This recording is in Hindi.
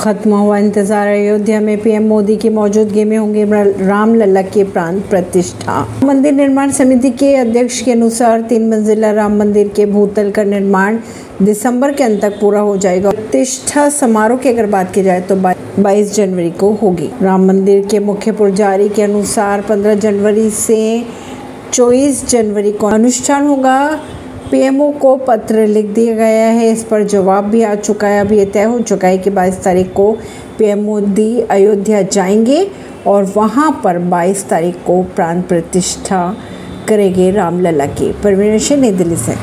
खत्म हुआ, इंतज़ार अयोध्या में पीएम मोदी की मौजूदगी में होंगे राम लल्ला की प्राण प्रतिष्ठा। मंदिर निर्माण समिति के अध्यक्ष के अनुसार तीन मंजिला राम मंदिर के भूतल का निर्माण दिसंबर के अंत तक पूरा हो जाएगा। प्रतिष्ठा समारोह की अगर बात की जाए तो 22 जनवरी को होगी। राम मंदिर के मुख्य पुजारी के अनुसार 15 जनवरी से 24 जनवरी को अनुष्ठान होगा। पीएमओ को पत्र लिख दिया गया है। इस पर जवाब भी आ चुका है। अभी ये तय हो चुका है कि 22 तारीख को पीएमओ मोदी अयोध्या जाएँगे और वहाँ पर 22 तारीख को प्राण प्रतिष्ठा करेंगे रामलला की। परवीन नई दिल्ली से।